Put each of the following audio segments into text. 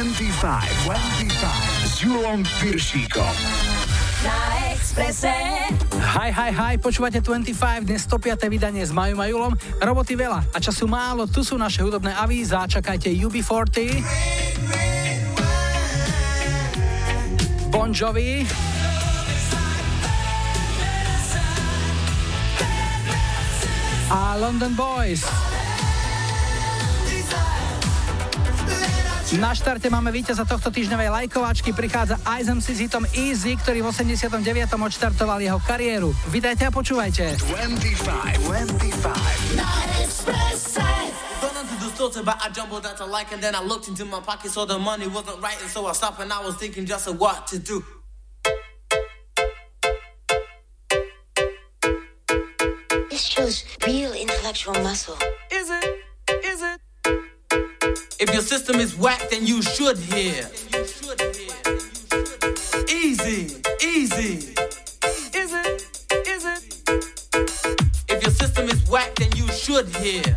25, 25 s Julom Piršíkom. Na Exprese. Hi, hi, hi, počúvate 25, dnes 105. vydanie s Majom a Julom. Roboty veľa a času málo, tu sú naše hudobné avíza, čakajte UB40. Bon Jovi. A London Boys. Na štarte máme víťaza tohto týždňovej lajkovačky. Prichádza ISMC s hitom Easy, ktorý v 89. odštartoval jeho kariéru. Vydajte a počúvajte. 25, 25. Na Exprese. but I jumbled out to like and then I looked into my pocket so the money wasn't right and so I stopped and I was thinking just of what to do. This shows real intellectual muscle. Is it? If your system is whack, then you should hear. Easy, easy. Is it? Is it? If your system is whack, then you should hear.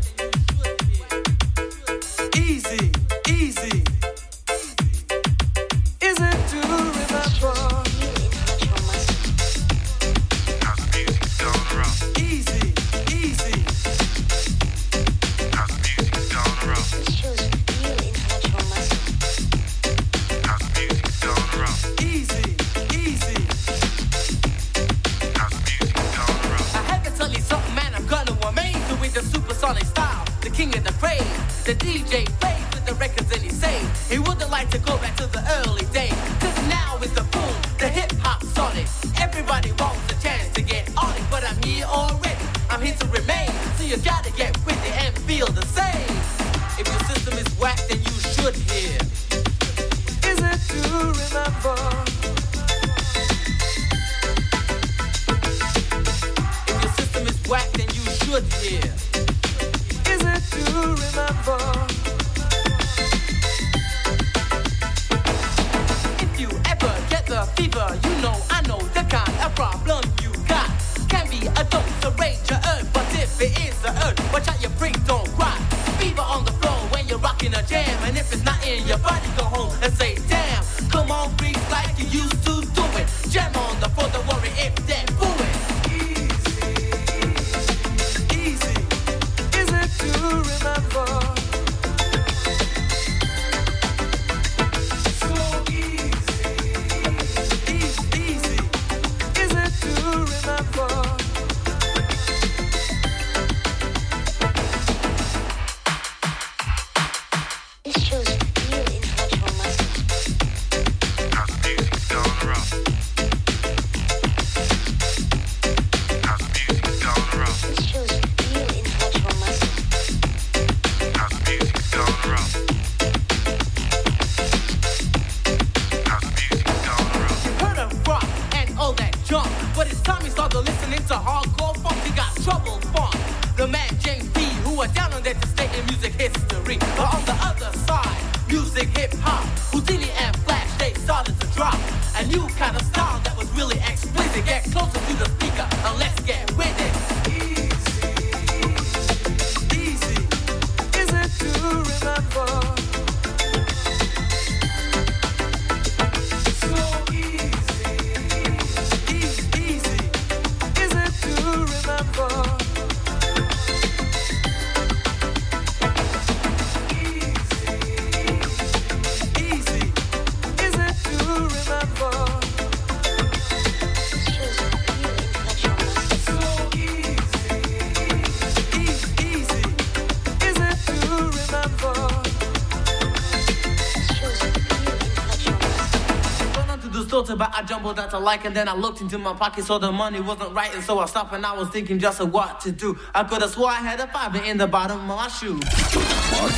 To buy, I jumbled out to like, and then I looked into my pocket, so the money wasn't right, and so I stopped and I was thinking just of what to do. I could have swore I had a fiver in the bottom of my shoe.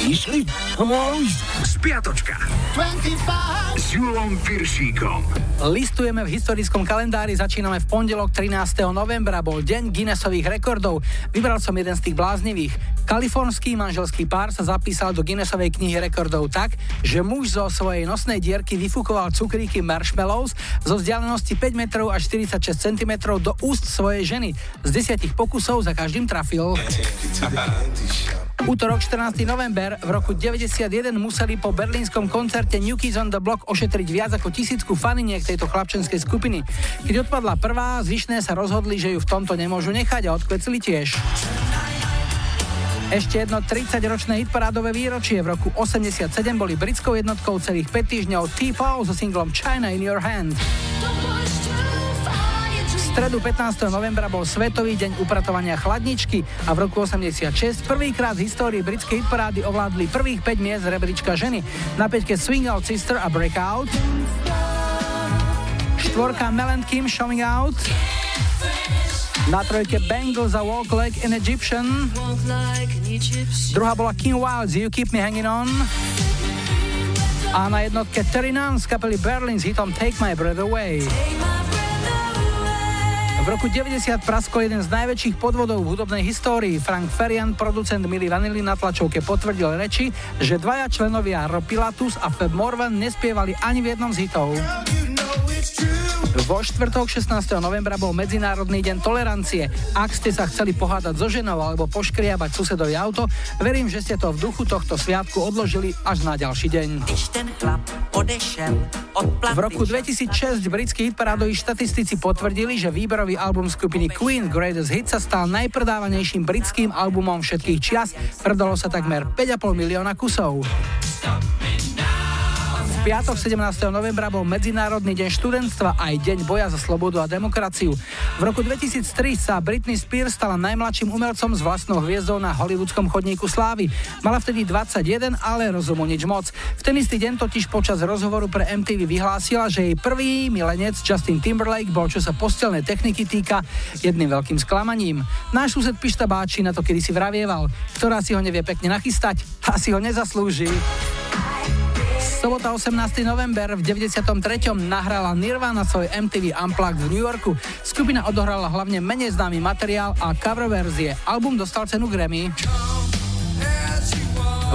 Išli? Spiatočka 25. s Julom Piršíkom. Listujeme v historickom kalendári, začíname v pondelok 13. novembra, bol deň Guinnessových rekordov. Vybral som jeden z tých bláznivých. Kalifornský manželský pár sa zapísal do Guinnessovej knihy rekordov tak, že muž zo svojej nosnej dierky vyfúkoval cukríky marshmallows zo vzdialenosti 5 metrov až 46 cm do úst svojej ženy. Z desiatich pokusov za každým trafil. Útorok 14. november v roku 91 museli po berlínskom koncerte New Kids on the Block ošetriť viac ako tisícku faniniek tejto chlapčenskej skupiny. Keď odpadla prvá, zvyšné sa rozhodli, že ju v tomto nemôžu nechať a odkvecili tiež. Ešte jedno 30-ročné hitparádové výročie. V roku 87 boli britskou jednotkou celých 5 týždňov T-Paul so singlom China in Your Hand stredu 15. novembra bol Svetový deň upratovania chladničky a v roku 86 prvýkrát v histórii britskej hitparády ovládli prvých 5 miest rebríčka ženy. Na peťke Swing Out Sister a Breakout. Štvorka Mel Kim Showing Out. Na trojke Bangles a Walk Like an Egyptian. Druhá bola King Wild You Keep Me Hanging On. A na jednotke Terry Nunn z kapely Berlin s hitom Take My Breath Away. V roku 90 praskol jeden z najväčších podvodov v hudobnej histórii. Frank Ferian, producent Milly Vanilli na tlačovke potvrdil reči, že dvaja členovia Rob Pilatus a Feb Morvan nespievali ani v jednom z hitov. Vo štvrtok 16. novembra bol Medzinárodný deň tolerancie. Ak ste sa chceli pohádať so ženou alebo poškriabať susedovi auto, verím, že ste to v duchu tohto sviatku odložili až na ďalší deň. V roku 2006 britskí hitparádoví štatistici potvrdili, že výberový album skupiny Queen Greatest Hits sa stal najpredávanejším britským albumom všetkých čias. Predalo sa takmer 5,5 milióna kusov piatok 17. novembra bol Medzinárodný deň študentstva aj Deň boja za slobodu a demokraciu. V roku 2003 sa Britney Spears stala najmladším umelcom s vlastnou hviezdou na hollywoodskom chodníku slávy. Mala vtedy 21, ale rozumu nič moc. V ten istý deň totiž počas rozhovoru pre MTV vyhlásila, že jej prvý milenec Justin Timberlake bol, čo sa postelnej techniky týka, jedným veľkým sklamaním. Náš sused Pišta Báči na to kedy si vravieval, ktorá si ho nevie pekne nachystať, tá si ho nezaslúži. Sobota 18. november v 93. nahrala Nirvana svoj MTV Unplugged v New Yorku. Skupina odohrala hlavne menej známy materiál a cover verzie. Album dostal cenu Grammy.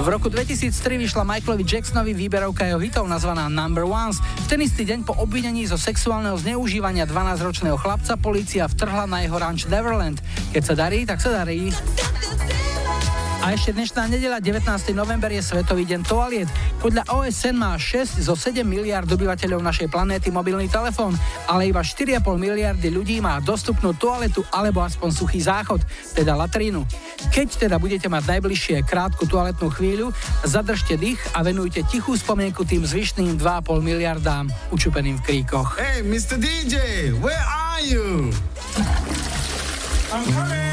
V roku 2003 vyšla Michaelovi Jacksonovi výberovka jeho hitov nazvaná Number Ones. V ten istý deň po obvinení zo sexuálneho zneužívania 12-ročného chlapca polícia vtrhla na jeho ranč Neverland. Keď sa darí, tak sa darí. A ešte dnešná nedela 19. november je Svetový deň toaliet. Podľa OSN má 6 zo 7 miliard obyvateľov našej planéty mobilný telefón, ale iba 4,5 miliardy ľudí má dostupnú toaletu alebo aspoň suchý záchod, teda latrínu. Keď teda budete mať najbližšie krátku toaletnú chvíľu, zadržte dých a venujte tichú spomienku tým zvyšným 2,5 miliardám učupeným v kríkoch. Hey, Mr. DJ, where are you?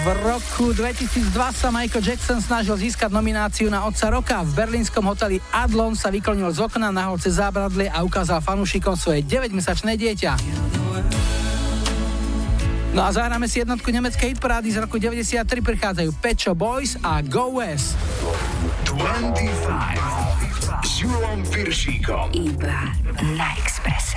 V roku 2002 sa Michael Jackson snažil získať nomináciu na Otca roka. V berlínskom hoteli Adlon sa vyklonil z okna, nahol cez zábradlie a ukázal fanúšikom svoje 9-mesačné dieťa. No a zahráme si jednotku nemeckej hitparády z roku 93 prichádzajú Pecho Boys a Go West. 25 s Piršíkom. Iba na Expresse.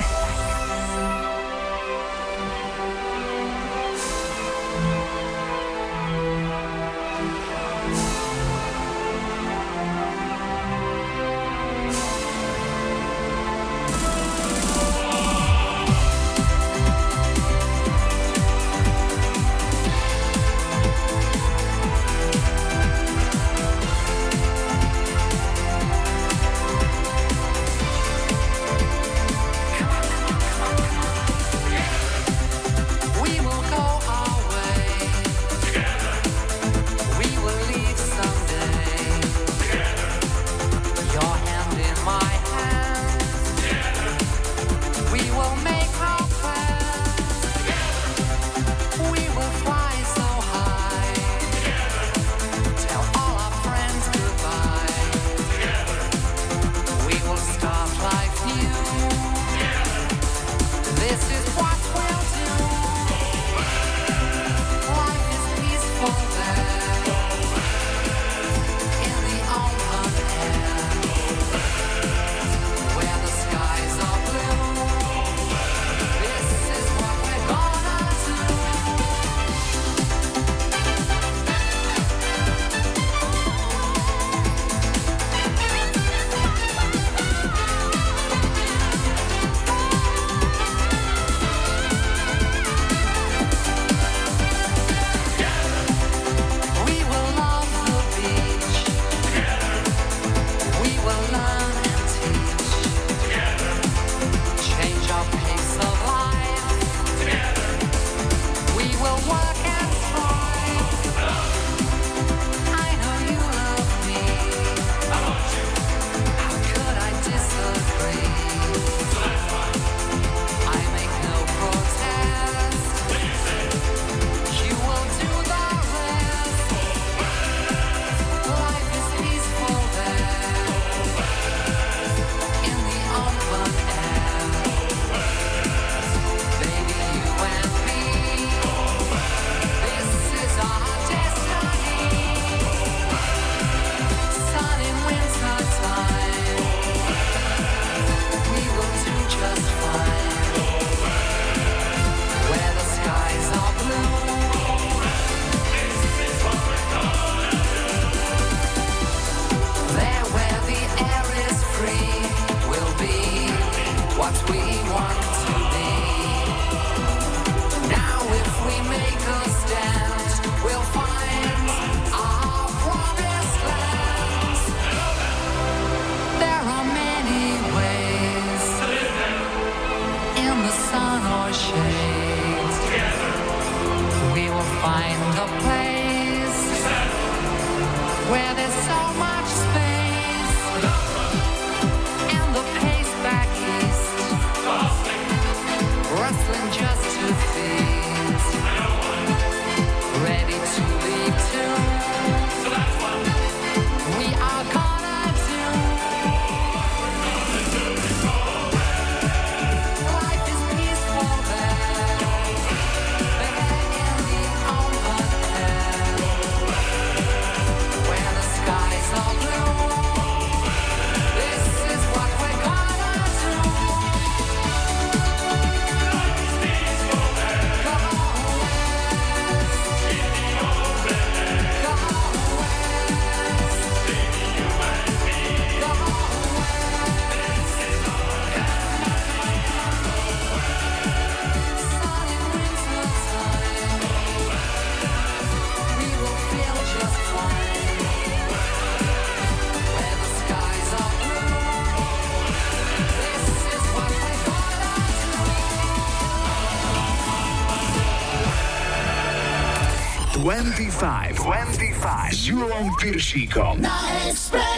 25. 25. S Julom Piršíkom. Na Expresse.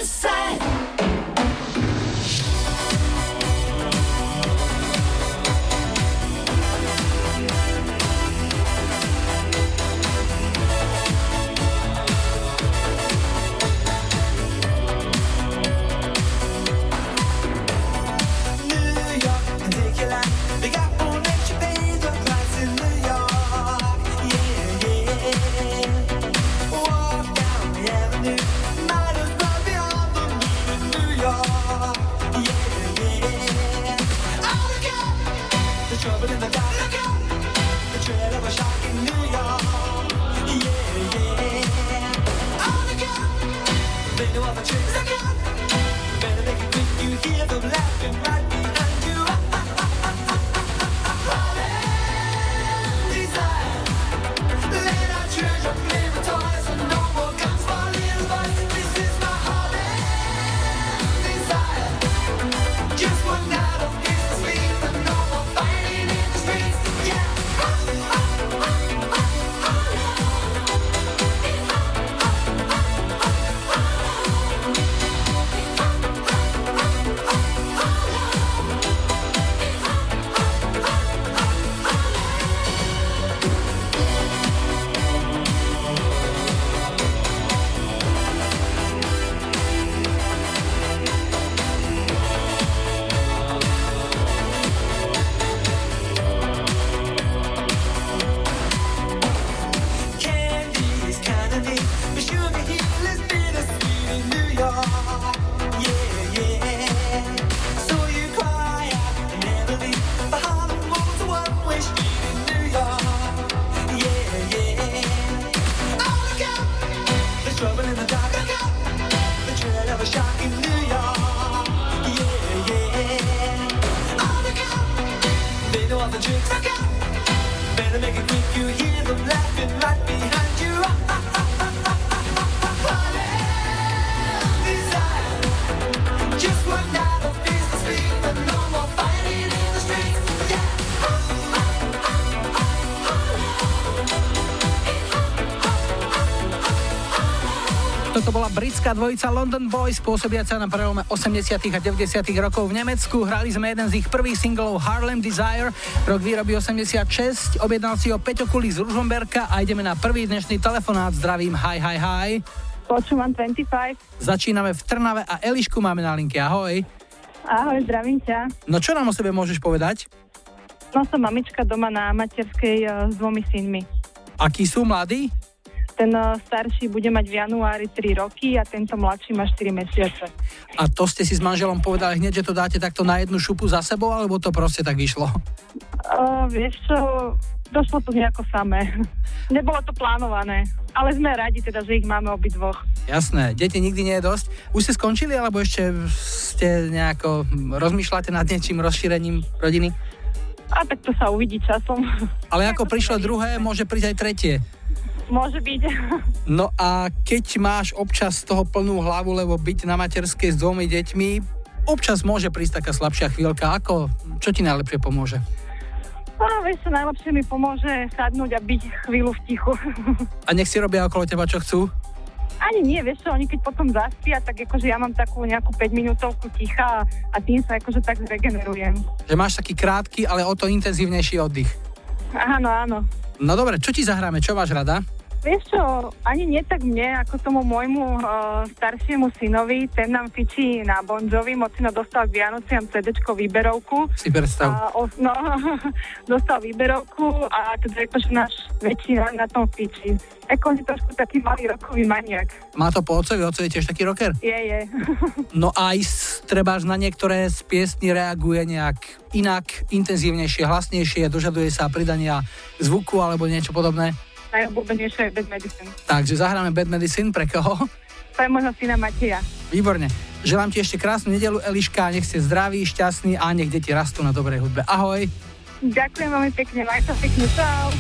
Britská dvojica London Boys, pôsobiaca na prelome 80. a 90. rokov v Nemecku. Hrali sme jeden z ich prvých singlov Harlem Desire, rok výroby 86. Objednal si ho Peťo Kuli z Ružomberka a ideme na prvý dnešný telefonát. Zdravím, hi, hi, hi. Počúvam 25. Začíname v Trnave a Elišku máme na linke. Ahoj. Ahoj, zdravím ťa. No čo nám o sebe môžeš povedať? No som mamička doma na materskej uh, s dvomi synmi. Akí sú mladí? Ten eh, starší bude mať v januári 3 roky a tento mladší má 4 mesiace. A to ste si s manželom povedali hneď, že to dáte takto na jednu šupu za sebou, alebo to proste tak išlo? Uh, vieš čo, došlo to nejako samé. Nebolo to plánované, ale sme radi teda, že ich máme obidvoch. Jasné, deti nikdy nie je dosť. Už ste skončili, alebo ešte ste nejako rozmýšľate nad niečím rozšírením rodiny? A tak to sa uvidí časom. Ale ako prišlo druhé, môže prísť aj tretie. Môže byť. No a keď máš občas z toho plnú hlavu, lebo byť na materskej s dvomi deťmi, občas môže prísť taká slabšia chvíľka. Ako, čo ti najlepšie pomôže? No, vieš, čo najlepšie mi pomôže sadnúť a byť chvíľu v tichu. A nech si robia okolo teba, čo chcú? Ani nie, vieš čo, oni keď potom zaspia, tak akože ja mám takú nejakú 5 minútovku ticha a tým sa akože tak zregenerujem. Že máš taký krátky, ale o to intenzívnejší oddych. Áno, áno. No dobre, čo ti zahráme, čo máš rada? Vieš čo, ani nie tak mne, ako tomu môjmu uh, staršiemu synovi, ten nám fičí na Bon Jovi, mocino dostal k Vianociam cd výberovku. A, o, no, dostal výberovku a teda akože náš väčšina na tom fičí. Eko je trošku taký malý rokový maniak. Má to po ocovi, oco je tiež taký rocker? Je, je. no aj trebáš na niektoré z piesní reaguje nejak inak, intenzívnejšie, hlasnejšie, dožaduje sa pridania zvuku alebo niečo podobné? Najobľúbenejšie je Bad Medicine. Takže zahráme Bad Medicine pre koho? Pre môjho syna Mateja. Výborne. Želám ti ešte krásnu nedelu, Eliška, nech ste zdraví, šťastní a nech deti rastú na dobrej hudbe. Ahoj. Ďakujem veľmi pekne, maj sa pekne, čau.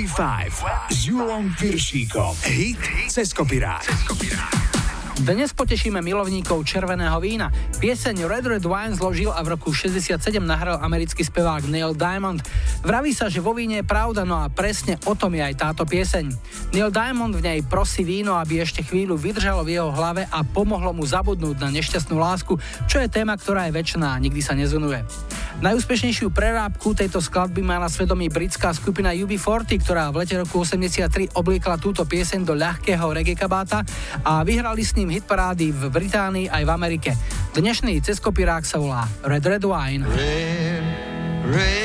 25 s Julom Piršíkom. Hit cez kopirát. Dnes potešíme milovníkov červeného vína. Pieseň Red Red Wine zložil a v roku 67 nahral americký spevák Neil Diamond. Vraví sa, že vo víne je pravda, no a presne o tom je aj táto pieseň. Neil Diamond v nej prosí víno, aby ešte chvíľu vydržalo v jeho hlave a pomohlo mu zabudnúť na nešťastnú lásku, čo je téma, ktorá je väčšiná a nikdy sa nezunuje. Najúspešnejšiu prerábku tejto skladby má na svedomí britská skupina UB40, ktorá v lete roku 83 obliekla túto pieseň do ľahkého reggae kabáta a vyhrali s ním hitparády v Británii aj v Amerike. Dnešný ceskopirák sa volá Red Red Wine. Red, red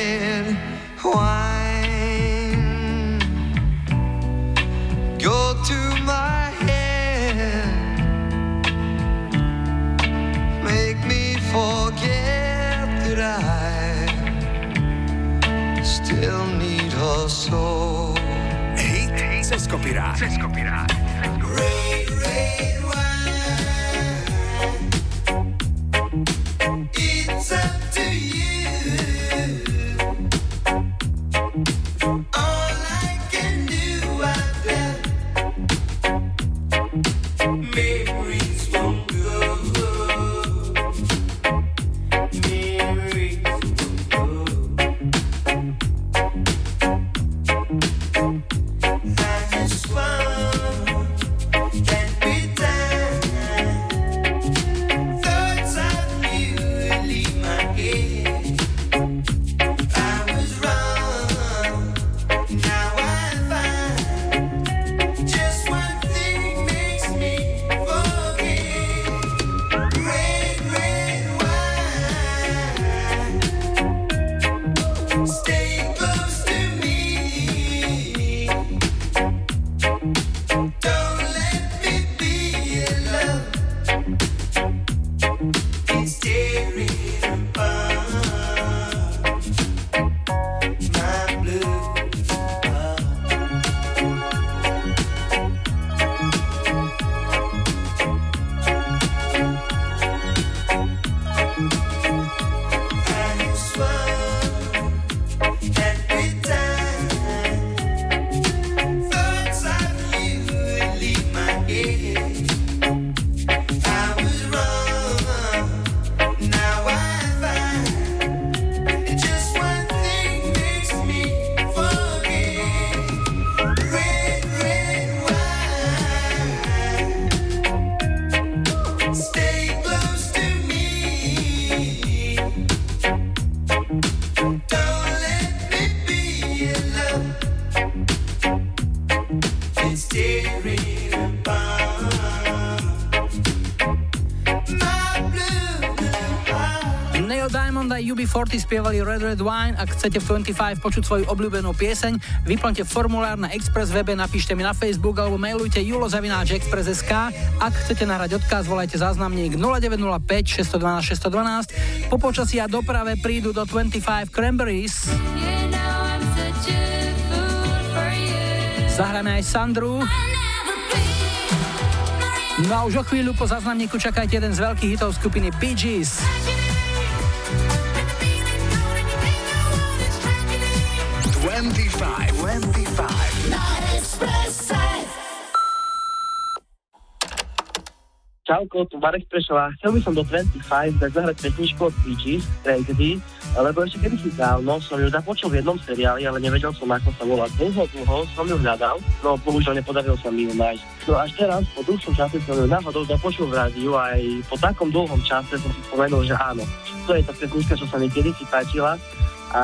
cez kopirát. Cez kopirát. UB40 spievali Red Red Wine. Ak chcete v 25 počuť svoju obľúbenú pieseň, vyplňte formulár na Express webe, napíšte mi na Facebook alebo mailujte julozavináčexpress.sk. Ak chcete nahrať odkaz, volajte záznamník 0905 612 612. Po počasí a doprave prídu do 25 Cranberries. Zahráme aj Sandru. No a už o chvíľu po záznamníku čakajte jeden z veľkých hitov skupiny Bee Gees. Čauko, tu Marek Prešová. Chcel by som do 25 dať zahrať pesničku od Peaches, Tragedy, lebo ešte kedy si dávno som ju započul v jednom seriáli, ale nevedel som, ako sa volá. Dlho, dlho som ju hľadal, no bohužiaľ nepodarilo sa mi ju nájsť. No až teraz, po dlhšom čase som ju náhodou započul v rádiu a aj po takom dlhom čase som si spomenul, že áno, to je tá pesnička, čo sa mi kedysi páčila a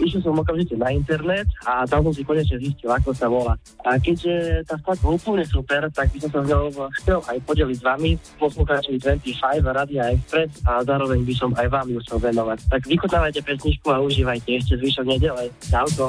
išiel som okamžite na internet a tam som si konečne zistil, ako sa volá. A keďže tá skladba úplne super, tak by som sa chcel aj podeliť s vami, poslucháčmi 25 Radia Express a zároveň by som aj vám ju chcel venovať. Tak vychutnávajte pesničku a užívajte ešte zvyšok nedele. Čauko.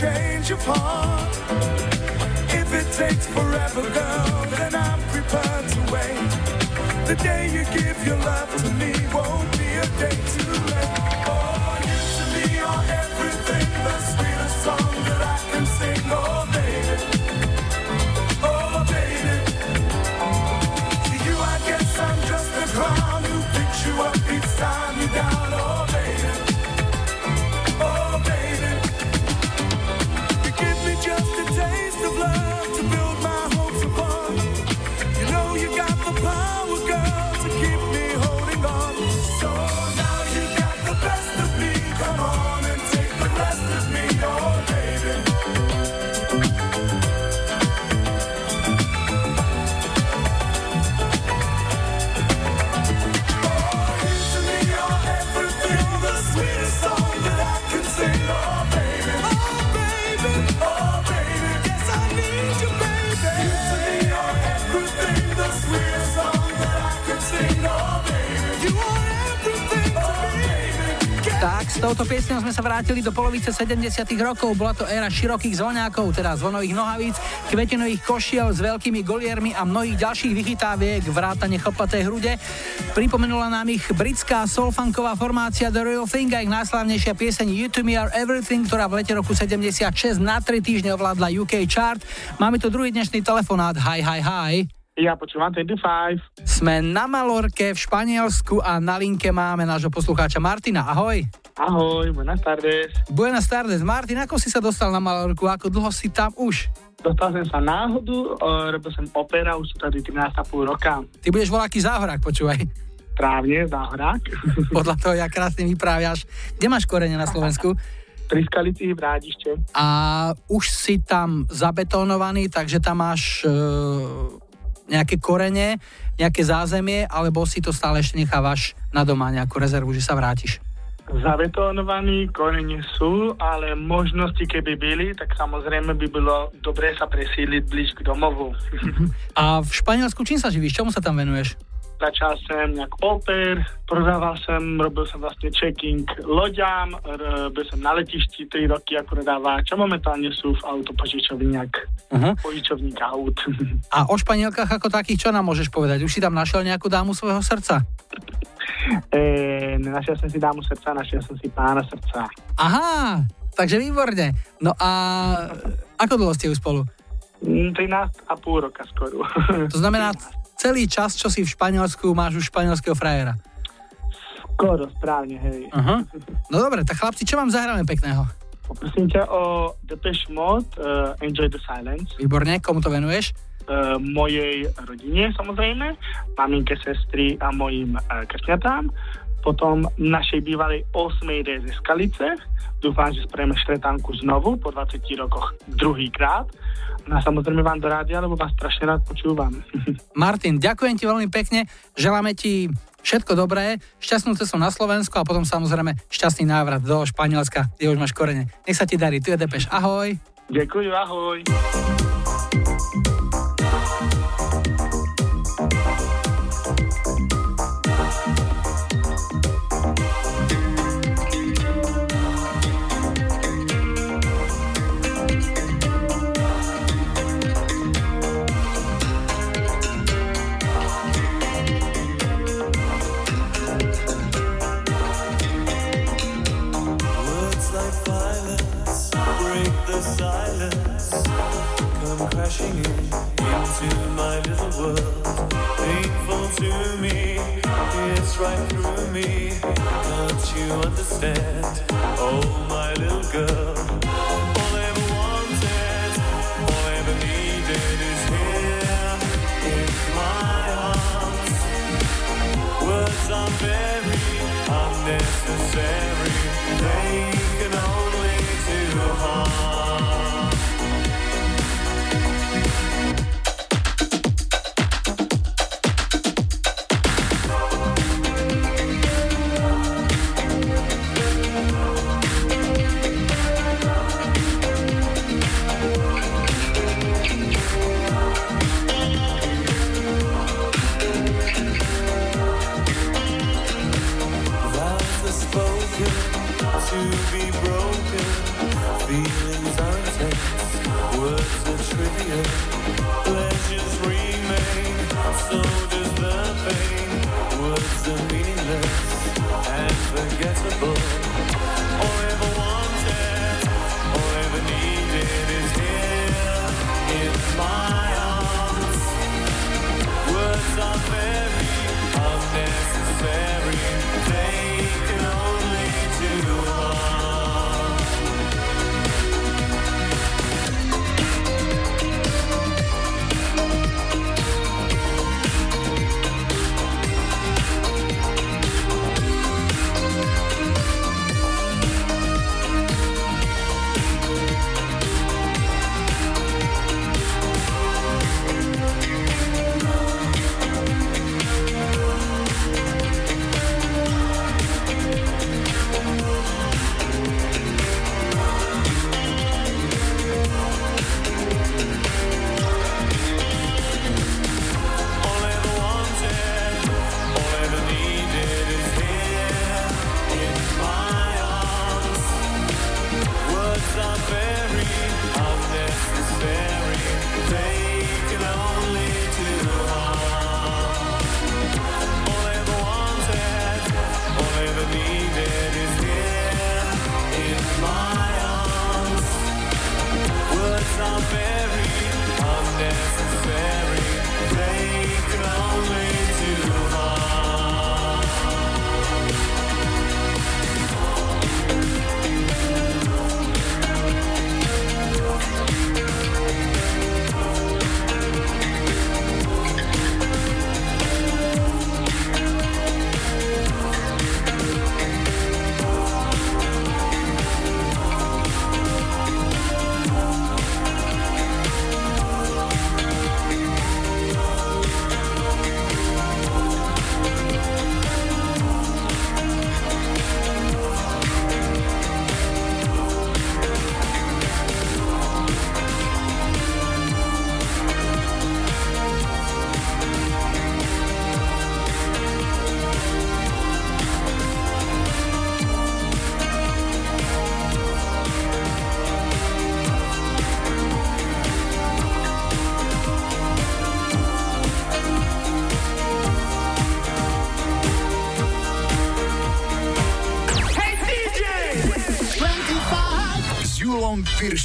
change of heart. If it takes forever, girl, then I'm prepared to wait. The day you give your love to me. Piesňou sme sa vrátili do polovice 70 rokov. Bola to éra širokých zvoňákov, teda zvonových nohavíc, kvetinových košiel s veľkými goliermi a mnohých ďalších vychytáviek, vrátane chlpatej hrude. Pripomenula nám ich britská soulfunková formácia The Real Thing a ich najslavnejšia pieseň You to Me Are Everything, ktorá v lete roku 76 na 3 týždne ovládla UK chart. Máme tu druhý dnešný telefonát. Hi, hi, hi. Ja počúvam 25. Sme na Malorke v Španielsku a na linke máme nášho poslucháča Martina. Ahoj. Ahoj, buenas tardes. Buenas tardes. Martin, ako si sa dostal na Malorku? Ako dlho si tam už? Dostal som sa náhodu, robil som opera, už sú tady 13,5 roka. Ty budeš voľaký záhorák, počúvaj. Správne, záhorák. Podľa toho, jak krásne vypráviaš. Kde máš korene na Slovensku? Pri Skalici v Rádište. A už si tam zabetónovaný, takže tam máš e, nejaké korene, nejaké zázemie, alebo si to stále ešte nechávaš na doma, nejakú rezervu, že sa vrátiš? Zabetonovaní, korene sú, ale možnosti keby byli, tak samozrejme by bolo dobré sa presíliť blíž k domovu. A v Španielsku čím sa živíš? Čomu sa tam venuješ? Začal som nejak oper, prodával som, robil som vlastne checking loďam, robil som na letišti 3 roky ako rodávač a momentálne sú v autopožičovniak, uh-huh. požičovník aut. A o Španielkách ako takých čo nám môžeš povedať? Už si tam našiel nejakú dámu svojho srdca? E, nenašiel som si dámu srdca, našiel som si pána srdca. Aha, takže výborne. No a ako dlho ste ju spolu? 13 a pol roka skoro. To znamená, celý čas, čo si v Španielsku, máš už španielského frajera. Skoro, správne, hej. Uh-huh. No dobre, tak chlapci, čo vám zahráme pekného? Poprosím ťa o Depeche Mode, uh, Enjoy the Silence. Výborne, komu to venuješ? Uh, mojej rodine samozrejme, maminke, sestry a mojim uh, kršňatám, potom našej bývalej 8. ze Skalice. Dúfam, že spravíme štretánku znovu po 20 rokoch druhýkrát. No a samozrejme vám do rádia, lebo vás strašne rád počúvam. Martin, ďakujem ti veľmi pekne, želáme ti všetko dobré, šťastnú cestu na Slovensku a potom samozrejme šťastný návrat do Španielska, kde už máš korene. Nech sa ti darí, tu je Depeš, ahoj. Ďakujem, ahoj. Crashing in into my little world. Painful to me, it's right through me. Don't you understand? Oh, my little girl.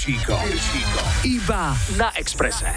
Piršíkom. Iba na Exprese.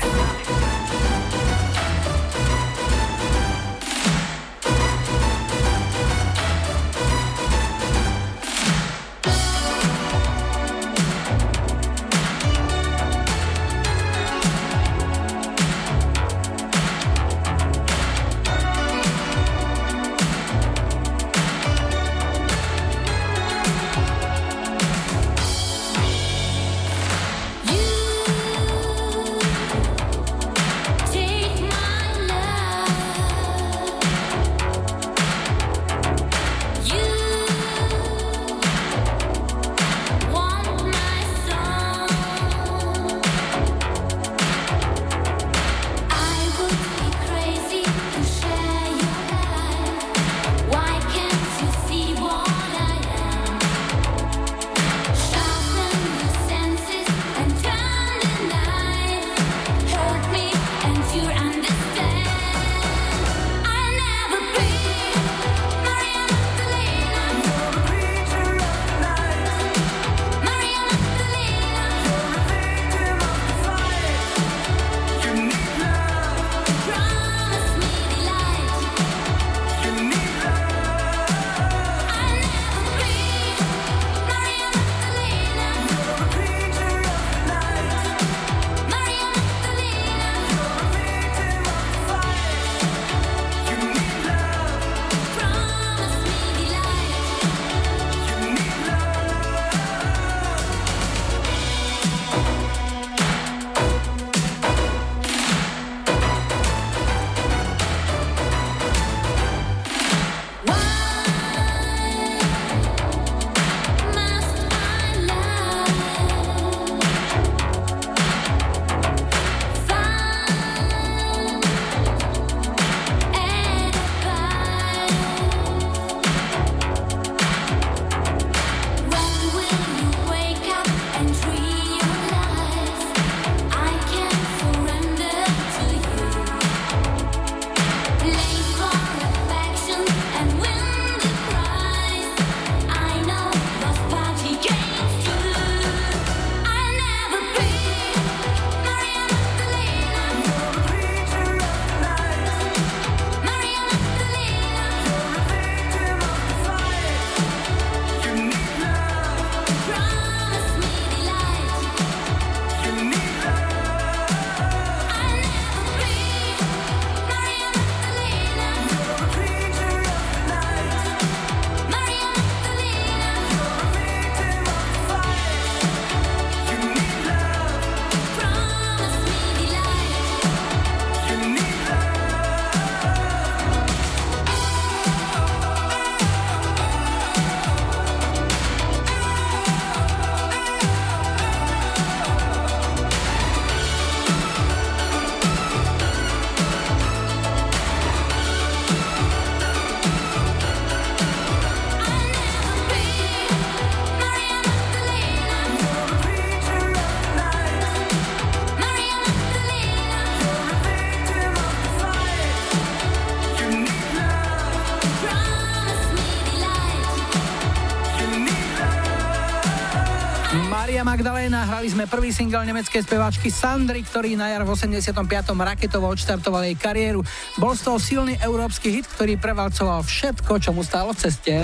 Hrali sme prvý single nemeckej speváčky Sandry, ktorý na jar v 85. raketovo odštartoval jej kariéru. Bol z toho silný európsky hit, ktorý prevalcoval všetko, čo mu stálo v ceste.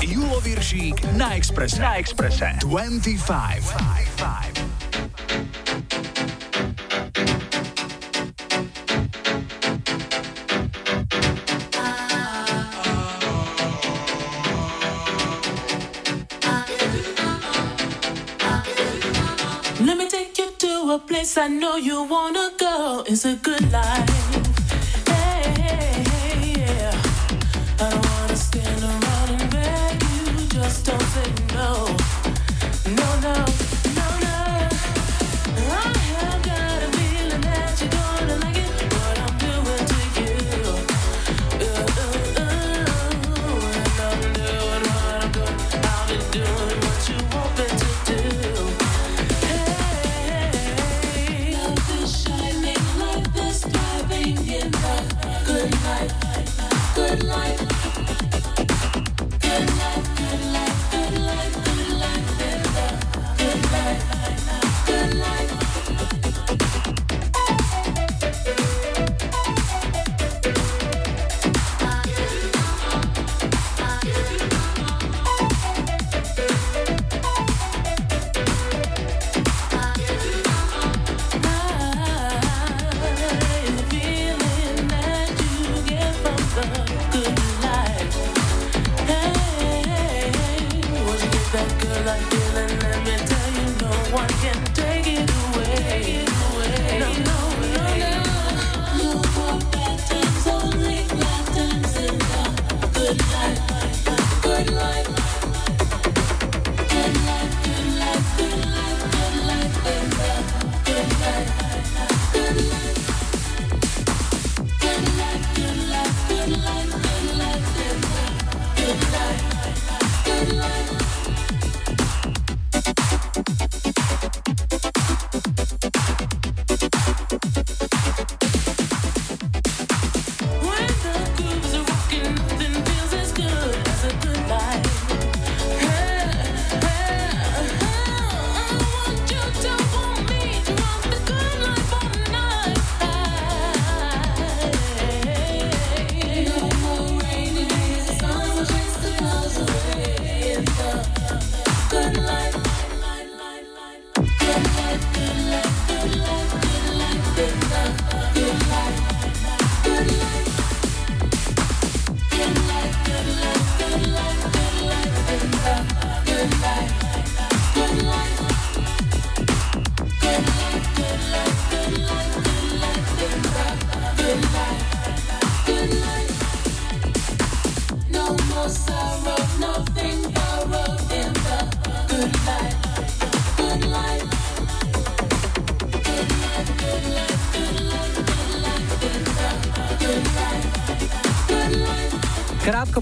Julo Viršík na Expresse. Na Expresse. 25. 25. I know you wanna go. It's a good life.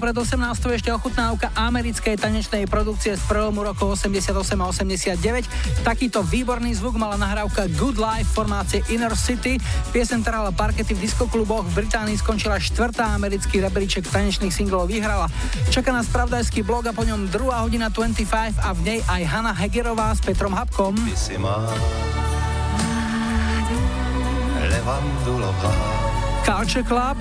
Pred 18. ešte ochutnávka americkej tanečnej produkcie z prvomu roku 88 a 89. Takýto výborný zvuk mala nahrávka Good Life formácie Inner City. Piesen trhala parkety v diskokluboch. V Británii skončila štvrtá americký rebríček tanečných singlov vyhrala. Čaká nás pravdajský blog a po ňom druhá hodina 25 a v nej aj Hanna Hegerová s Petrom Habkom. Culture Club.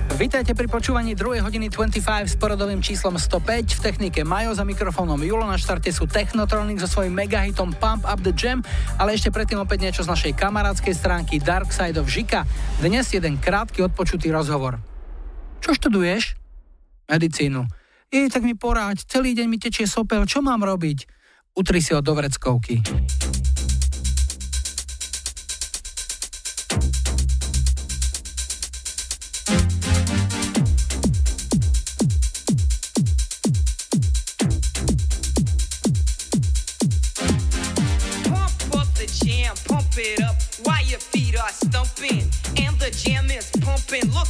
Vítajte pri počúvaní 2. hodiny 25 s poradovým číslom 105. V technike Majo za mikrofónom Julo. Na štarte sú Technotronic so svojím megahitom Pump Up the Jam, ale ešte predtým opäť niečo z našej kamarádskej stránky Dark Side of Žika. Dnes jeden krátky odpočutý rozhovor. Čo študuješ? Medicínu. I tak mi poráď, celý deň mi tečie sopel, čo mám robiť? Utri si ho do vreckovky.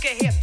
Look here.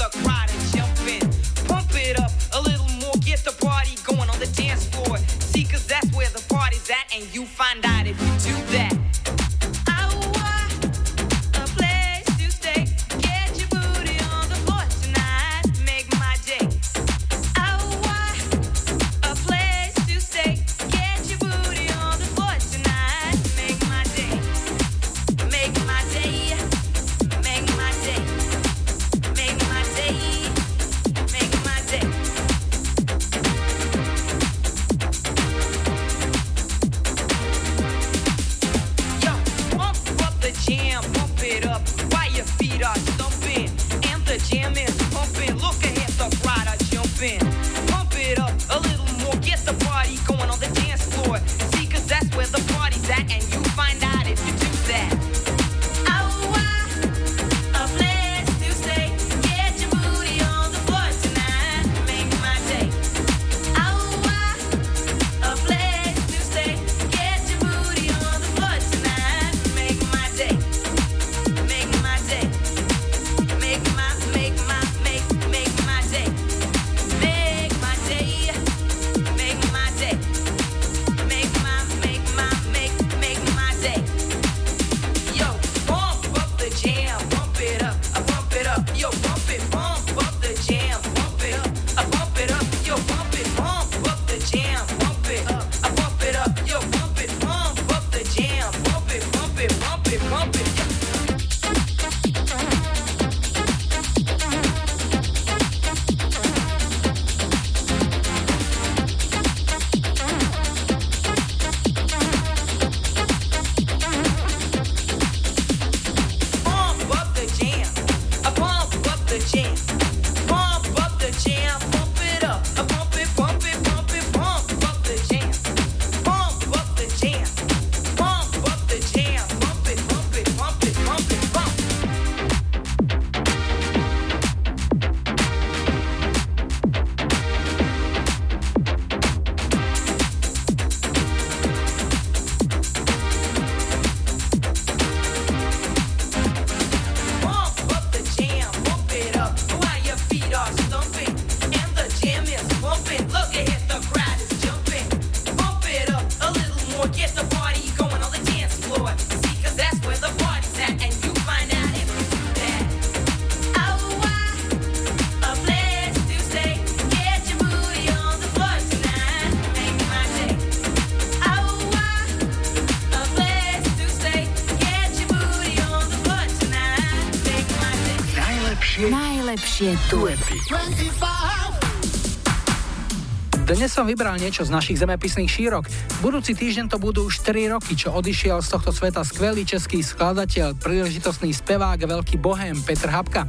Dnes som vybral niečo z našich zemepisných šírok. Budúci týždeň to budú už 4 roky, čo odišiel z tohto sveta skvelý český skladateľ, príležitostný spevák veľký bohem Petr Habka.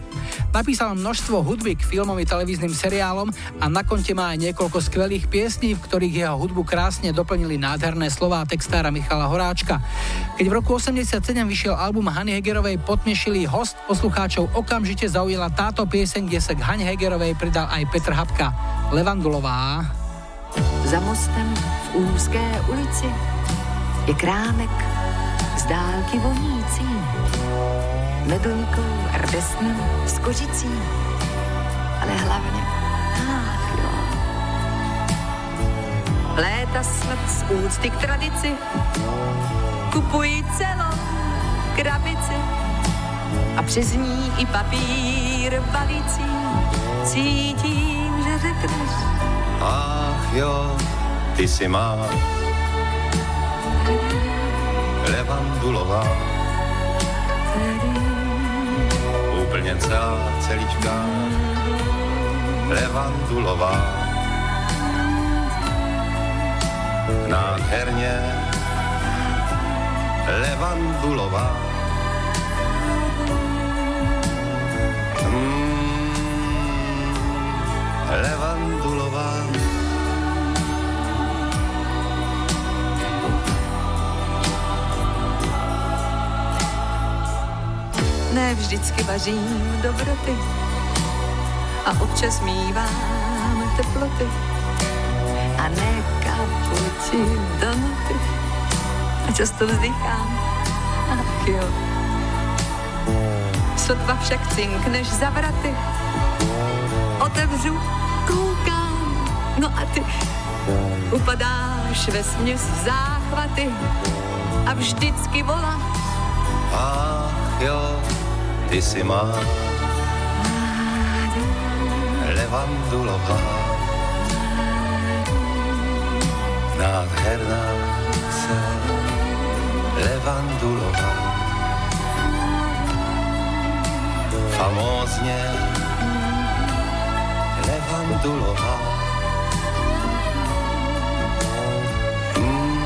Napísal množstvo hudby k filmovým televíznym seriálom a na konte má aj niekoľko skvelých piesní, v ktorých jeho hudbu krásne doplnili nádherné slová textára Michala Horáčka. Keď v roku 87 vyšiel album Hany Hegerovej Potnešilý host, poslucháčov okamžite zaujala táto pieseň, kde sa k Hani Hegerovej pridal aj Petr Habka. Levandulová. Za mostem v úzké ulici je krámek z dálky vonící. Meduňkou, rdesnem, s kožicí, ale hlavně, ach jo. Léta snad z úcty k tradici kupují celou krabici a přes ní i papír balící. Cítím, že řekneš, Ach jo, ty si má levandulová. Úplně celá celička levandulová. Nádherně levandulová. Mm, levandulová. ne vždycky vařím dobroty a občas mívám teploty a nekapu ti do noty často vzdychám, ach jo. Sotva však cinkneš za vraty, otevřu, koukám, no a ty upadáš ve směs v záchvaty a vždycky volá. Ach jo, ty si má levandulová. Nádherná levandulová. Famózně levandulová. Mm.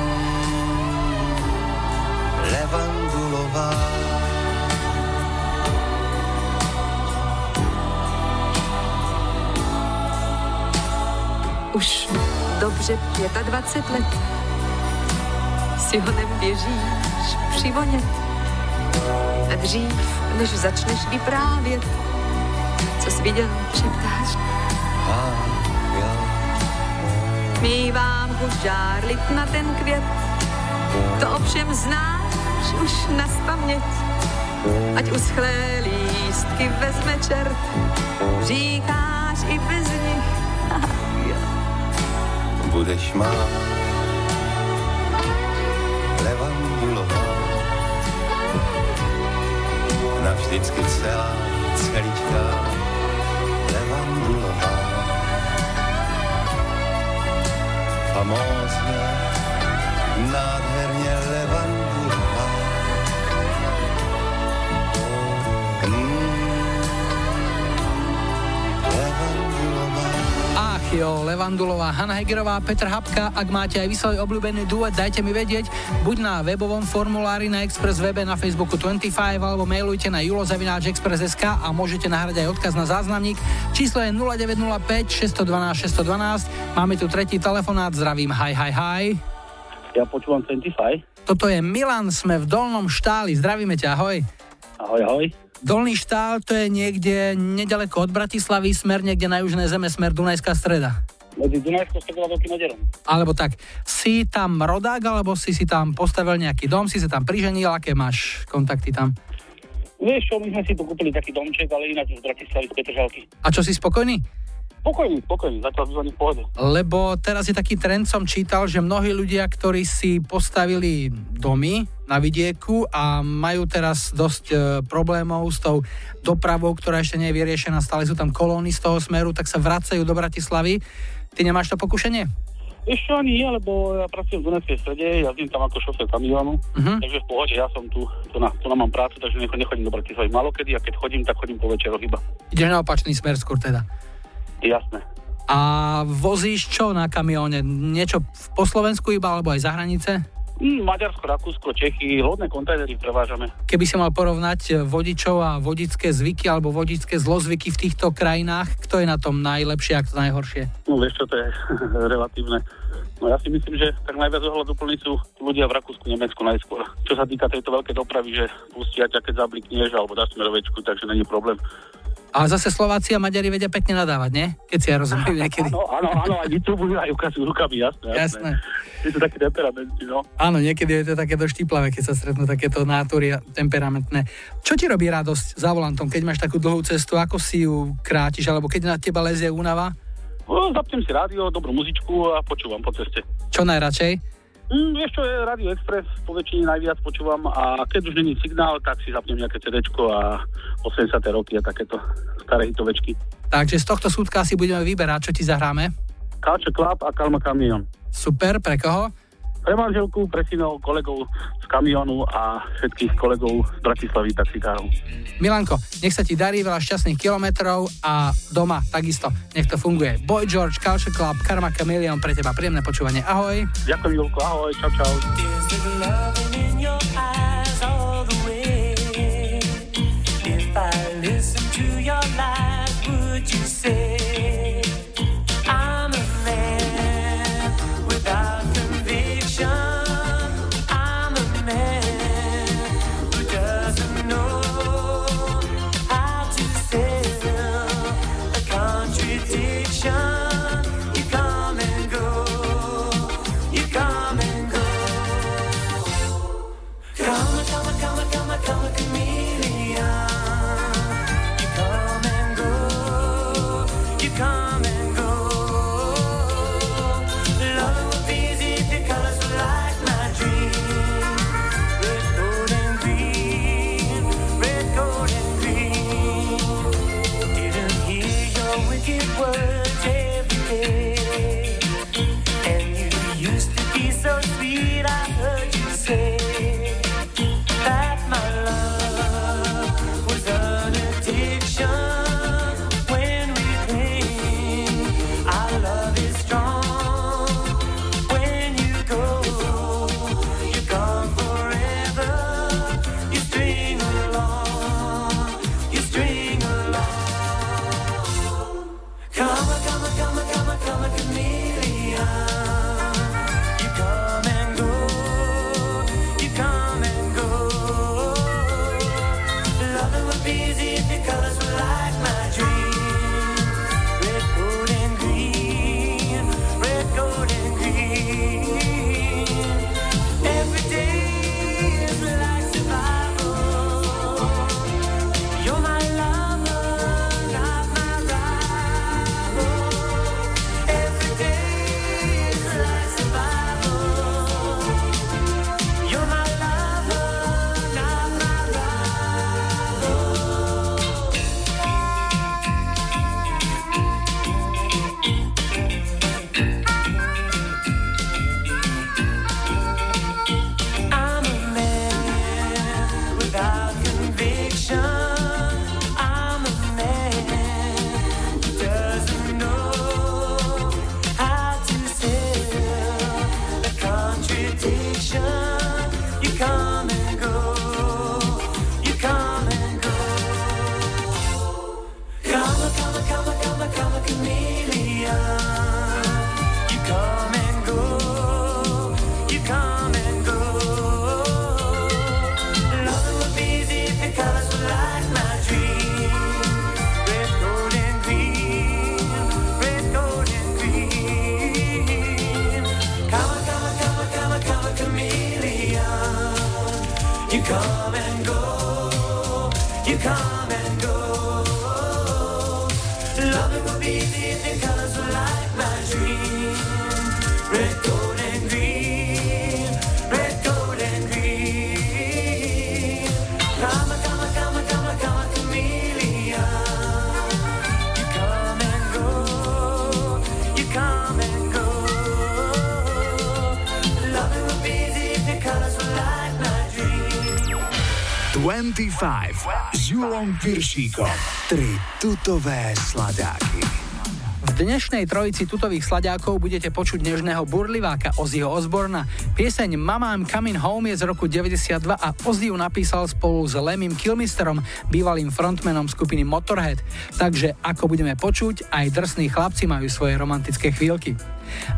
Už dobře 25 let si ho neběžíš přivonět. A dřív, než začneš vyprávět, co jsi viděl, šeptáš. Mívám chuť žárlit na ten květ, to ovšem znáš už na spaměť. Ať uschlé lístky vezme čert, říkáš i bez nich. budeš má Navždycky celá, celičká levandulová. Famózně, nádherně jo, Levandulová, Hanna Hegerová, Petr Hapka. Ak máte aj vy svoj obľúbený duet, dajte mi vedieť, buď na webovom formulári na Express webe na Facebooku 25 alebo mailujte na julozavináčexpress.sk a môžete nahrať aj odkaz na záznamník. Číslo je 0905 612 612. Máme tu tretí telefonát, zdravím, hi, hi, hi. Ja počúvam 25. Toto je Milan, sme v Dolnom štáli, zdravíme ťa, ahoj. Ahoj, ahoj. Dolný štál to je niekde nedaleko od Bratislavy, smer niekde na južnej zeme, smer Dunajská streda. Medzi Dunajskou stredou a Veľkým Oderom. Alebo tak, si tam rodák, alebo si si tam postavil nejaký dom, si sa tam priženil, aké máš kontakty tam? Vieš čo, my sme si tu kúpili taký domček, ale ináč z Bratislavy z Petržalky. A čo si spokojný? Spokojný, spokojný, zatiaľ bývaní v pohode. Lebo teraz je taký trend, som čítal, že mnohí ľudia, ktorí si postavili domy na vidieku a majú teraz dosť e, problémov s tou dopravou, ktorá ešte nie je vyriešená, stále sú tam kolóny z toho smeru, tak sa vracajú do Bratislavy. Ty nemáš to pokušenie? Ešte ani nie, lebo ja pracujem v Dunajskej strede, jazdím tam ako šofér kamionu, Mhm. takže v pohode, ja som tu, tu, na, tu na mám prácu, takže necho- nechodím do Bratislavy malokedy a keď chodím, tak chodím po večeroch iba. Ideš na opačný smer skôr teda. Jasné. A vozíš čo na kamióne? Niečo po Slovensku iba, alebo aj za hranice? Mm, Maďarsko, Rakúsko, Čechy, hodné kontajnery prevážame. Keby si mal porovnať e, vodičov a vodické zvyky alebo vodické zlozvyky v týchto krajinách, kto je na tom najlepšie a kto najhoršie? No vieš čo, to je relatívne. No ja si myslím, že tak najviac ohľadu plní sú ľudia v Rakúsku, Nemecku najskôr. Čo sa týka tejto veľkej dopravy, že pustia ťa, keď zablikneš alebo dáš smerovečku, takže není problém. A zase Slováci a Maďari vedia pekne nadávať, nie? Keď si ja rozumiem niekedy. Áno, áno, áno, aj vytrubujú, aj ukazujú rukami, jasné, jasné. Jasné. Je to taký temperamenty, no. Áno, niekedy je to takéto štiplavé, keď sa stretnú takéto nátory a temperamentné. Čo ti robí radosť za volantom, keď máš takú dlhú cestu, ako si ju krátiš, alebo keď na teba lezie únava? No, zapnem si rádio, dobrú muzičku a počúvam po ceste. Čo najradšej? Mm, vieš čo, je Radio Express, po väčšine najviac počúvam a keď už není signál, tak si zapnem nejaké CD a 80. roky a takéto staré hitovečky. Takže z tohto súdka si budeme vyberať, čo ti zahráme. Culture Club a Kalma Kamion. Super, pre koho? Pre manželku, pre synov, kolegov z kamionu a všetkých kolegov z Bratislavy taxikárov. Milanko, nech sa ti darí veľa šťastných kilometrov a doma takisto, nech to funguje. Boy George, Culture Club, Karma Chameleon, pre teba príjemné počúvanie. Ahoj. Ďakujem, Julko, ahoj, čau, čau. If I listen to your lies, would you say Piršíkom. Tri tutové sladáky. V dnešnej trojici tutových sladákov budete počuť nežného burliváka Ozzyho Osborna. Pieseň Mama I'm Coming Home je z roku 92 a Ozzy ju napísal spolu s Lemim Kilmisterom, bývalým frontmanom skupiny Motorhead. Takže ako budeme počuť, aj drsní chlapci majú svoje romantické chvíľky.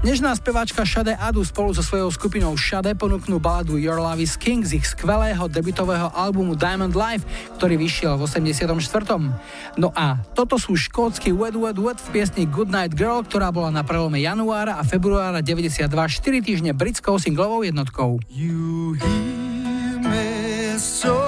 Nežná speváčka Shade Adu spolu so svojou skupinou Shade ponúknú baladu Your Love is King z ich skvelého debutového albumu Diamond Life, ktorý vyšiel v 84. No a toto sú škótsky Wet Wet Wet v piesni Good Night Girl, ktorá bola na prelome januára a februára 92 4 týždne britskou singlovou jednotkou. You hear me so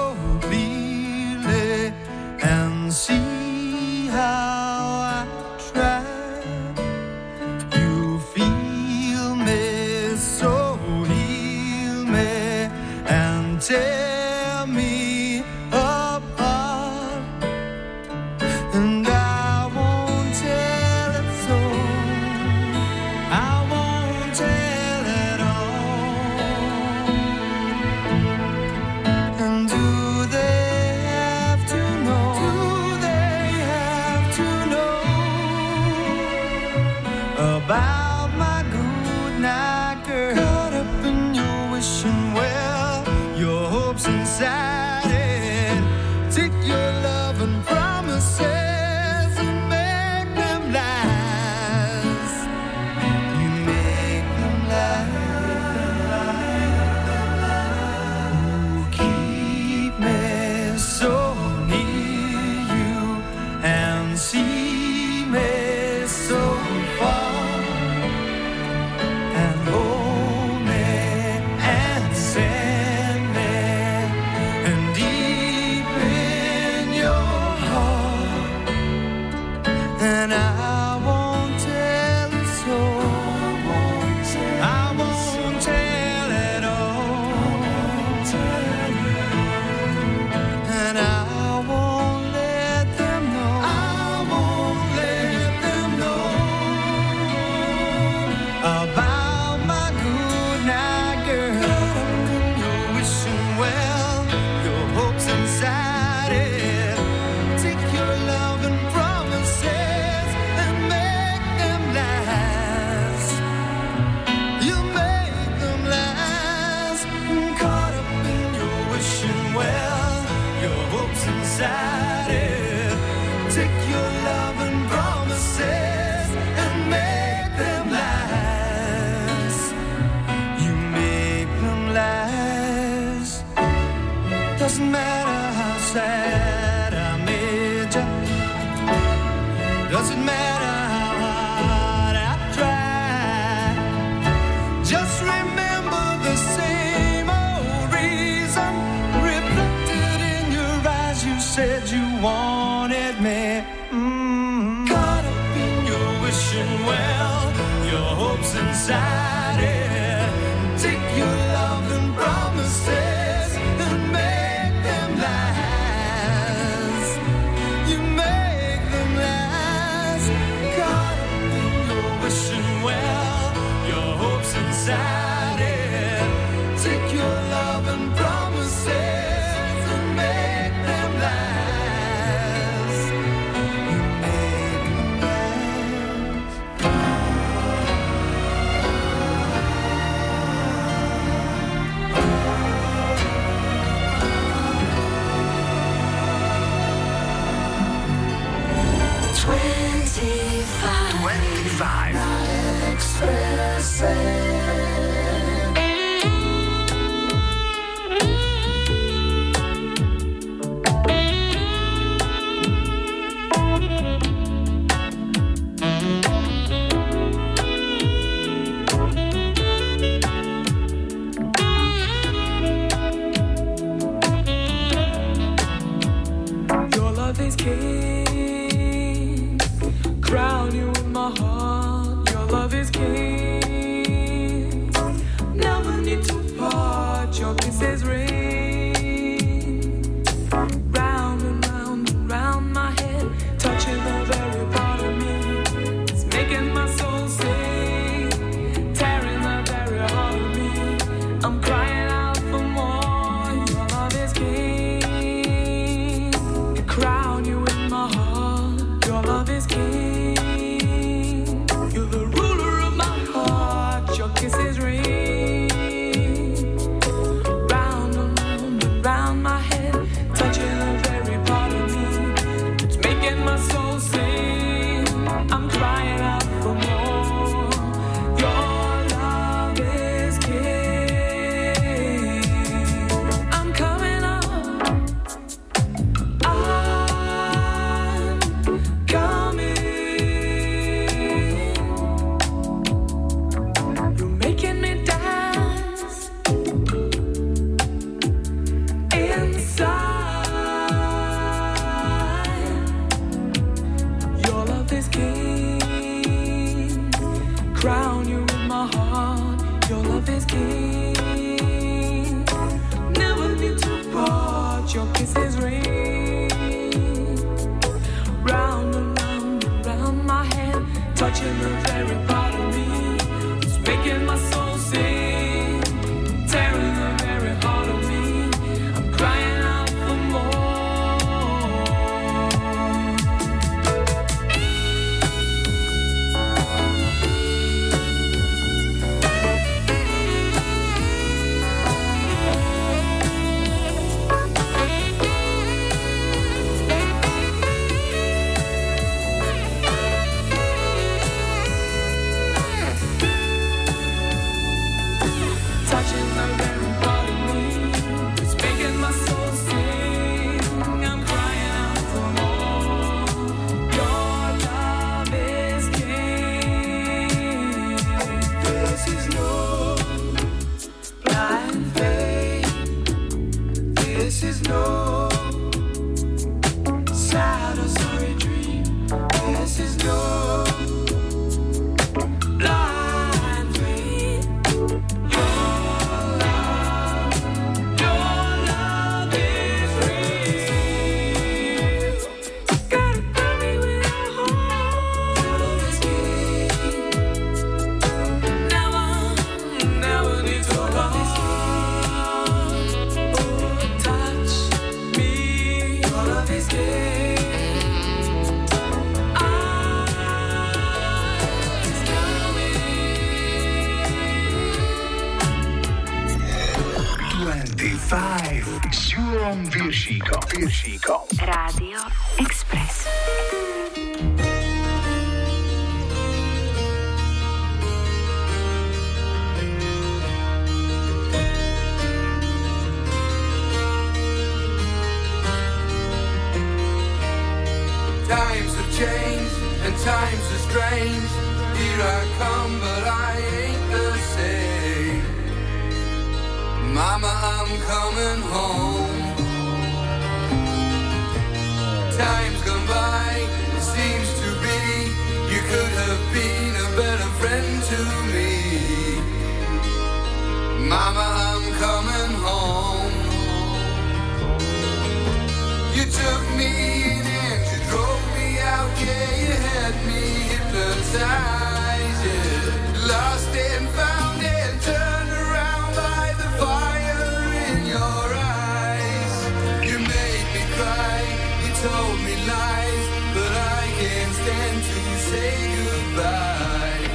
say goodbye.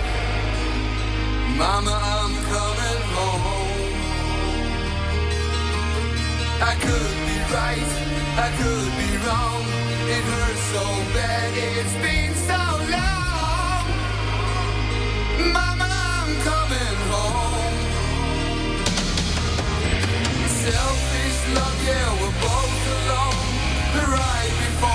Mama, I'm coming home. I could be right, I could be wrong. It hurts so bad, it's been so long. Mama, I'm coming home. Selfish love, yeah, we're both alone. The ride before.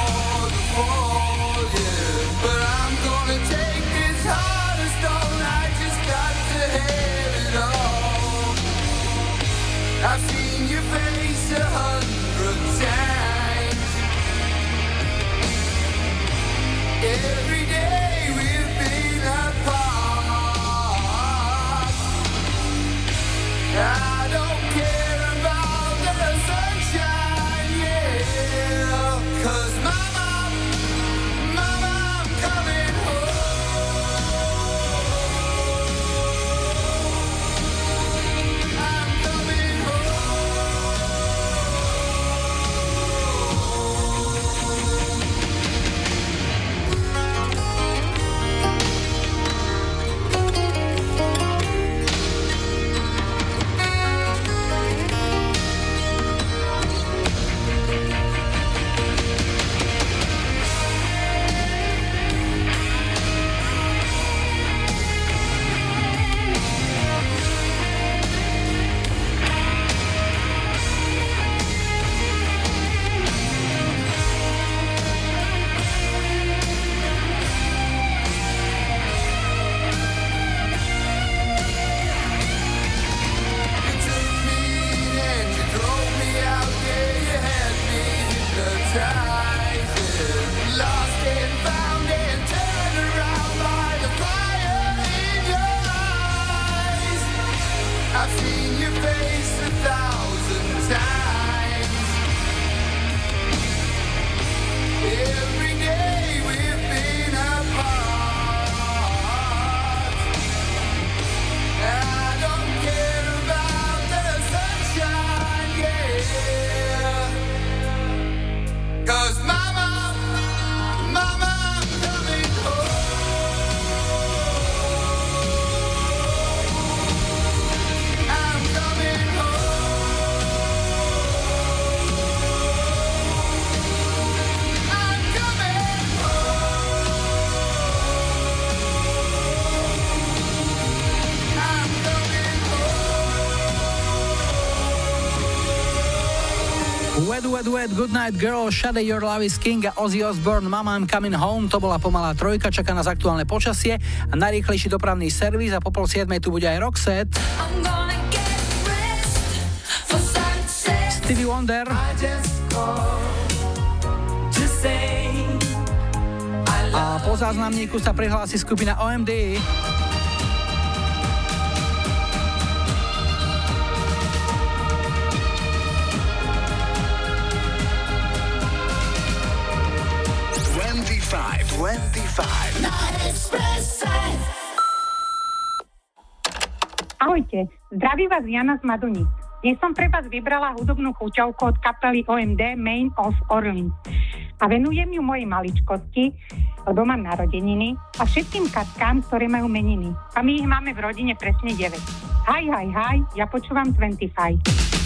Wet, Wet, Wet, Good Night Girl, Shade Your Love is King a Ozzy Osbourne, Mama I'm Coming Home, to bola pomalá trojka, čaká nás aktuálne počasie a najrýchlejší dopravný servis a po pol siedmej tu bude aj Roxette. Stevie Wonder. A po záznamníku sa prihlási skupina OMD. 25. Na Ahojte, zdraví vás Jana z Madunic. Dnes som pre vás vybrala hudobnú chuťovku od kapely OMD Main of Orleans. A venujem ju mojej maličkosti, lebo mám narodeniny, a všetkým katkám, ktoré majú meniny. A my ich máme v rodine presne 9. Haj, haj, haj, ja počúvam 25.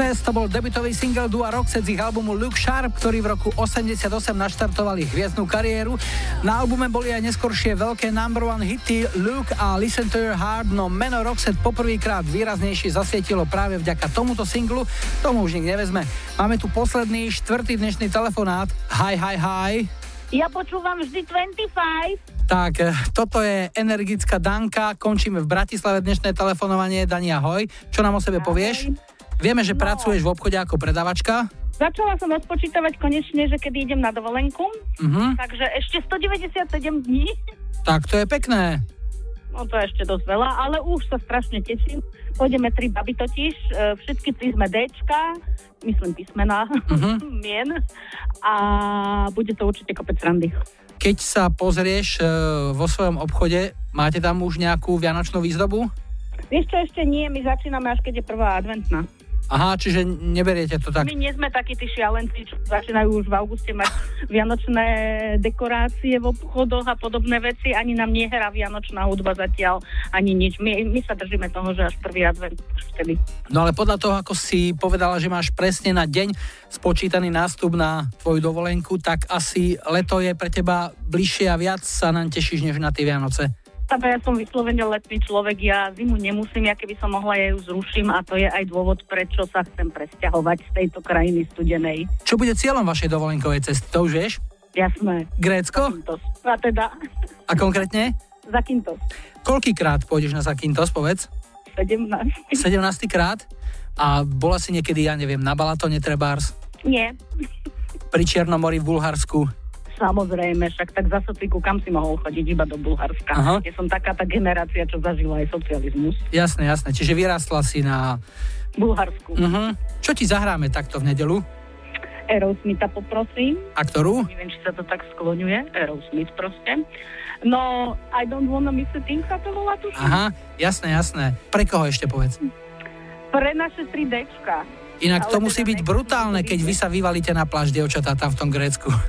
Success to bol debutový single Dua Roxette z ich albumu Luke Sharp, ktorý v roku 88 naštartovali hviezdnu kariéru. Na albume boli aj neskoršie veľké number one hity Luke a Listen to Your Heart, no meno Roxette poprvýkrát výraznejšie zasvietilo práve vďaka tomuto singlu. Tomu už nik nevezme. Máme tu posledný, štvrtý dnešný telefonát. Hi, hi, hi. Ja počúvam vždy 25. Tak, eh, toto je energická Danka, končíme v Bratislave dnešné telefonovanie. Dani, ahoj. Čo nám o sebe ahoj. povieš? Vieme, že no. pracuješ v obchode ako predavačka. Začala som odpočítavať konečne, že kedy idem na dovolenku, uh-huh. takže ešte 197 dní. Tak to je pekné. No to je ešte dosť veľa, ale už sa strašne teším. Pôjdeme tri baby totiž, e, všetky tri sme Dčka, myslím písmená, uh-huh. mien a bude to určite kopec randy. Keď sa pozrieš e, vo svojom obchode, máte tam už nejakú vianočnú výzdobu? Vieš čo, ešte nie, my začíname až keď je prvá adventná. Aha, čiže neberiete to tak? My nie sme takí tí šialenci, čo začínajú už v auguste mať vianočné dekorácie v obchodoch a podobné veci. Ani nám nehrá vianočná hudba zatiaľ, ani nič. My, my sa držíme toho, že až prvý advent vtedy. No ale podľa toho, ako si povedala, že máš presne na deň spočítaný nástup na tvoju dovolenku, tak asi leto je pre teba bližšie a viac sa nám tešíš, než na tie Vianoce ja som vyslovene letný človek, ja zimu nemusím, ja keby som mohla, ja ju zruším a to je aj dôvod, prečo sa chcem presťahovať z tejto krajiny studenej. Čo bude cieľom vašej dovolenkovej cesty, to už vieš? Jasné. Grécko? Zakynthos. A teda. A konkrétne? Zakynthos. Koľkýkrát pôjdeš na Zakynthos, povedz? 17. 17 krát? A bola si niekedy, ja neviem, na Balatone Trebárs? Nie. Pri Čiernomori v Bulharsku? Samozrejme, však tak za sociku, kam si mohol chodiť iba do Bulharska. Aha. Ja som taká tá generácia, čo zažila aj socializmus. Jasné, jasné. Čiže vyrastla si na... Bulharsku. Uh-huh. Čo ti zahráme takto v nedelu? Aerosmitha poprosím. A ktorú? Neviem, či sa to tak skloňuje. Aerosmith proste. No, I don't wanna miss a thing sa to volá tu. Aha, jasné, jasné. Pre koho ešte povedz? Pre naše 3Dčka. Inak to musí byť brutálne, keď vy sa vyvalíte na pláž, dievčatá, tam v tom Grécku.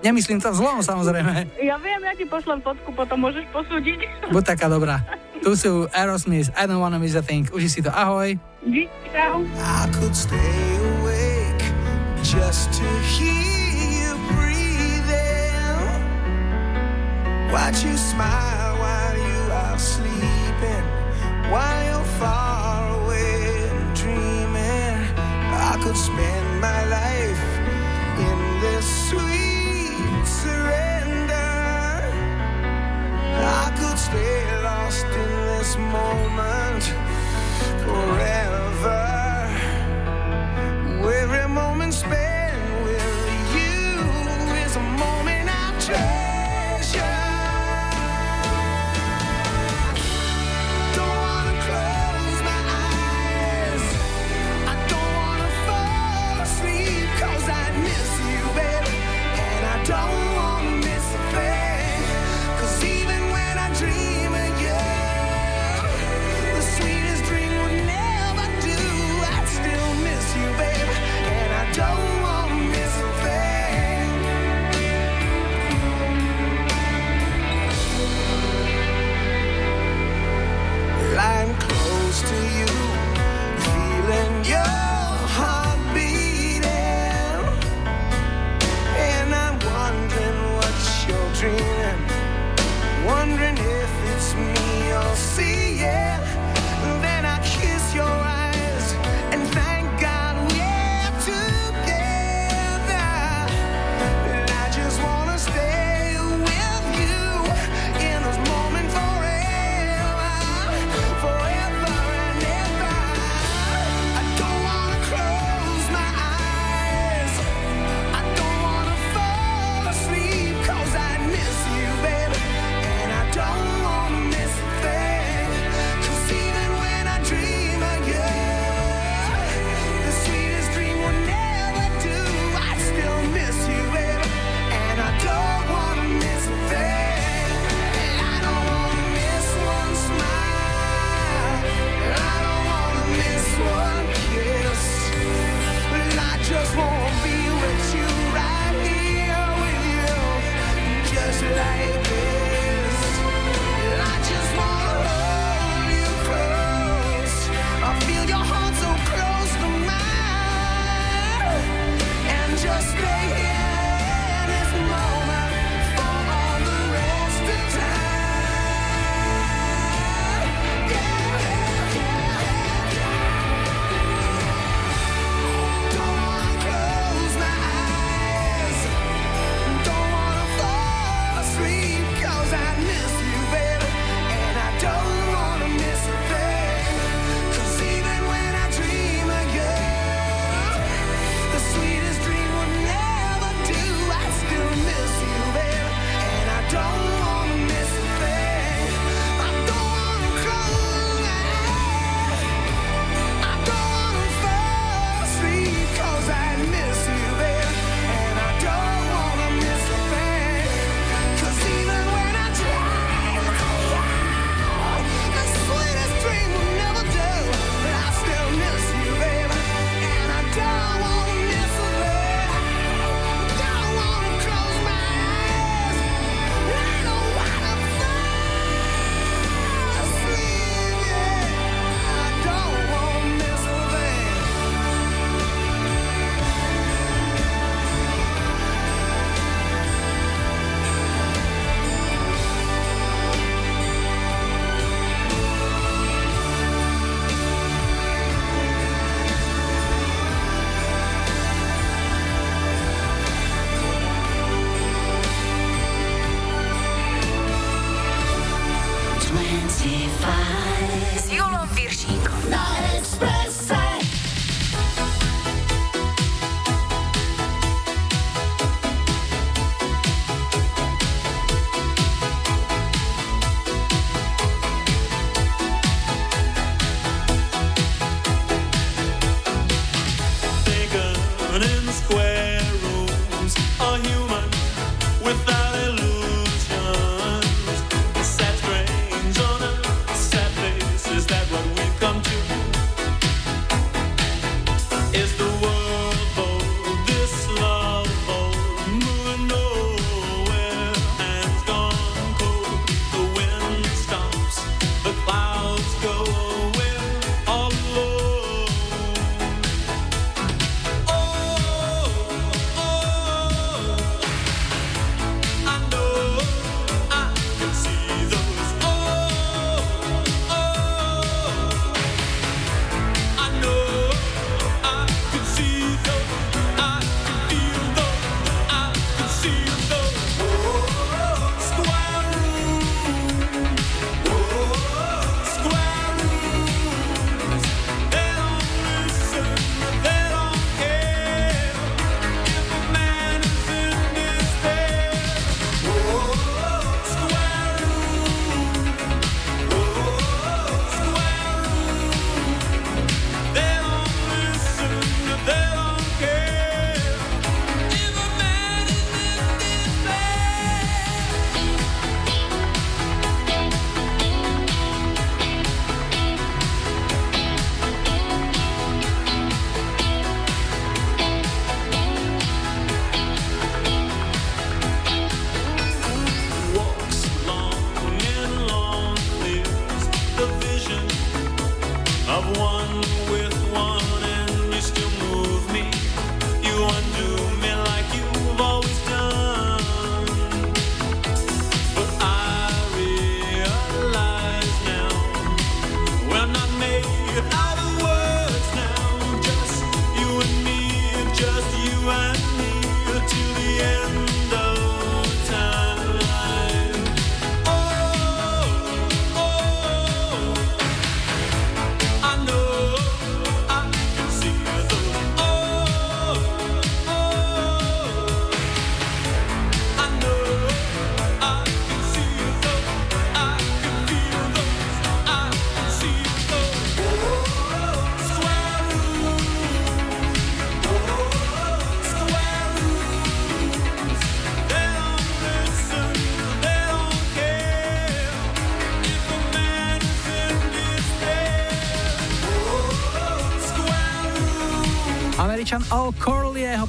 Nemyslím to zlom, samozrejme. Ja viem, ja ti pošlem fotku, potom môžeš posúdiť. Buď taká dobrá. Tu sú Aerosmith, I don't wanna miss a thing. Uži si to, ahoj. Čau. I could stay awake just to hear you breathing. Watch you smile while you are sleeping. While you're far I could spend my life in this sweet surrender. I could stay lost in this moment forever. Every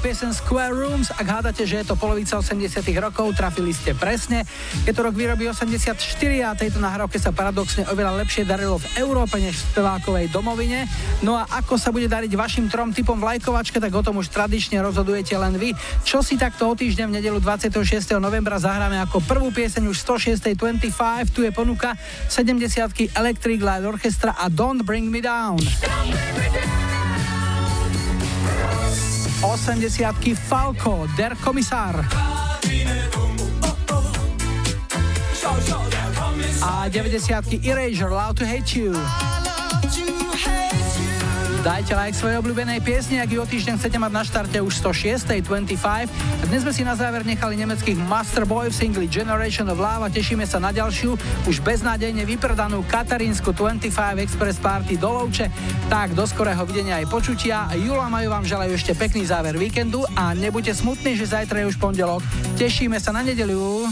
piesen Square Rooms. Ak hádate, že je to polovica 80 rokov, trafili ste presne. Je to rok výroby 84 a tejto nahrávke sa paradoxne oveľa lepšie darilo v Európe než v spevákovej domovine. No a ako sa bude dariť vašim trom typom vlajkovačke, tak o tom už tradične rozhodujete len vy. Čo si takto o týždeň v nedelu 26. novembra zahráme ako prvú pieseň už 106.25. Tu je ponuka 70 Electric Light Orchestra a Don't Bring Me Down. 80 Falco, Der Kommissar. A 90 Erasure, Loud to Hate You. Dajte like svojej obľúbenej piesni, ak ju o týždeň chcete mať na štarte už 106.25. A dnes sme si na záver nechali nemeckých Master Boy v singli Generation of Love a tešíme sa na ďalšiu, už beznádejne vypredanú Katarínsku 25 Express Party do Lovče. Tak, do skorého videnia aj počutia. Jula majú vám želajú ešte pekný záver víkendu a nebuďte smutní, že zajtra je už pondelok. Tešíme sa na nedeliu.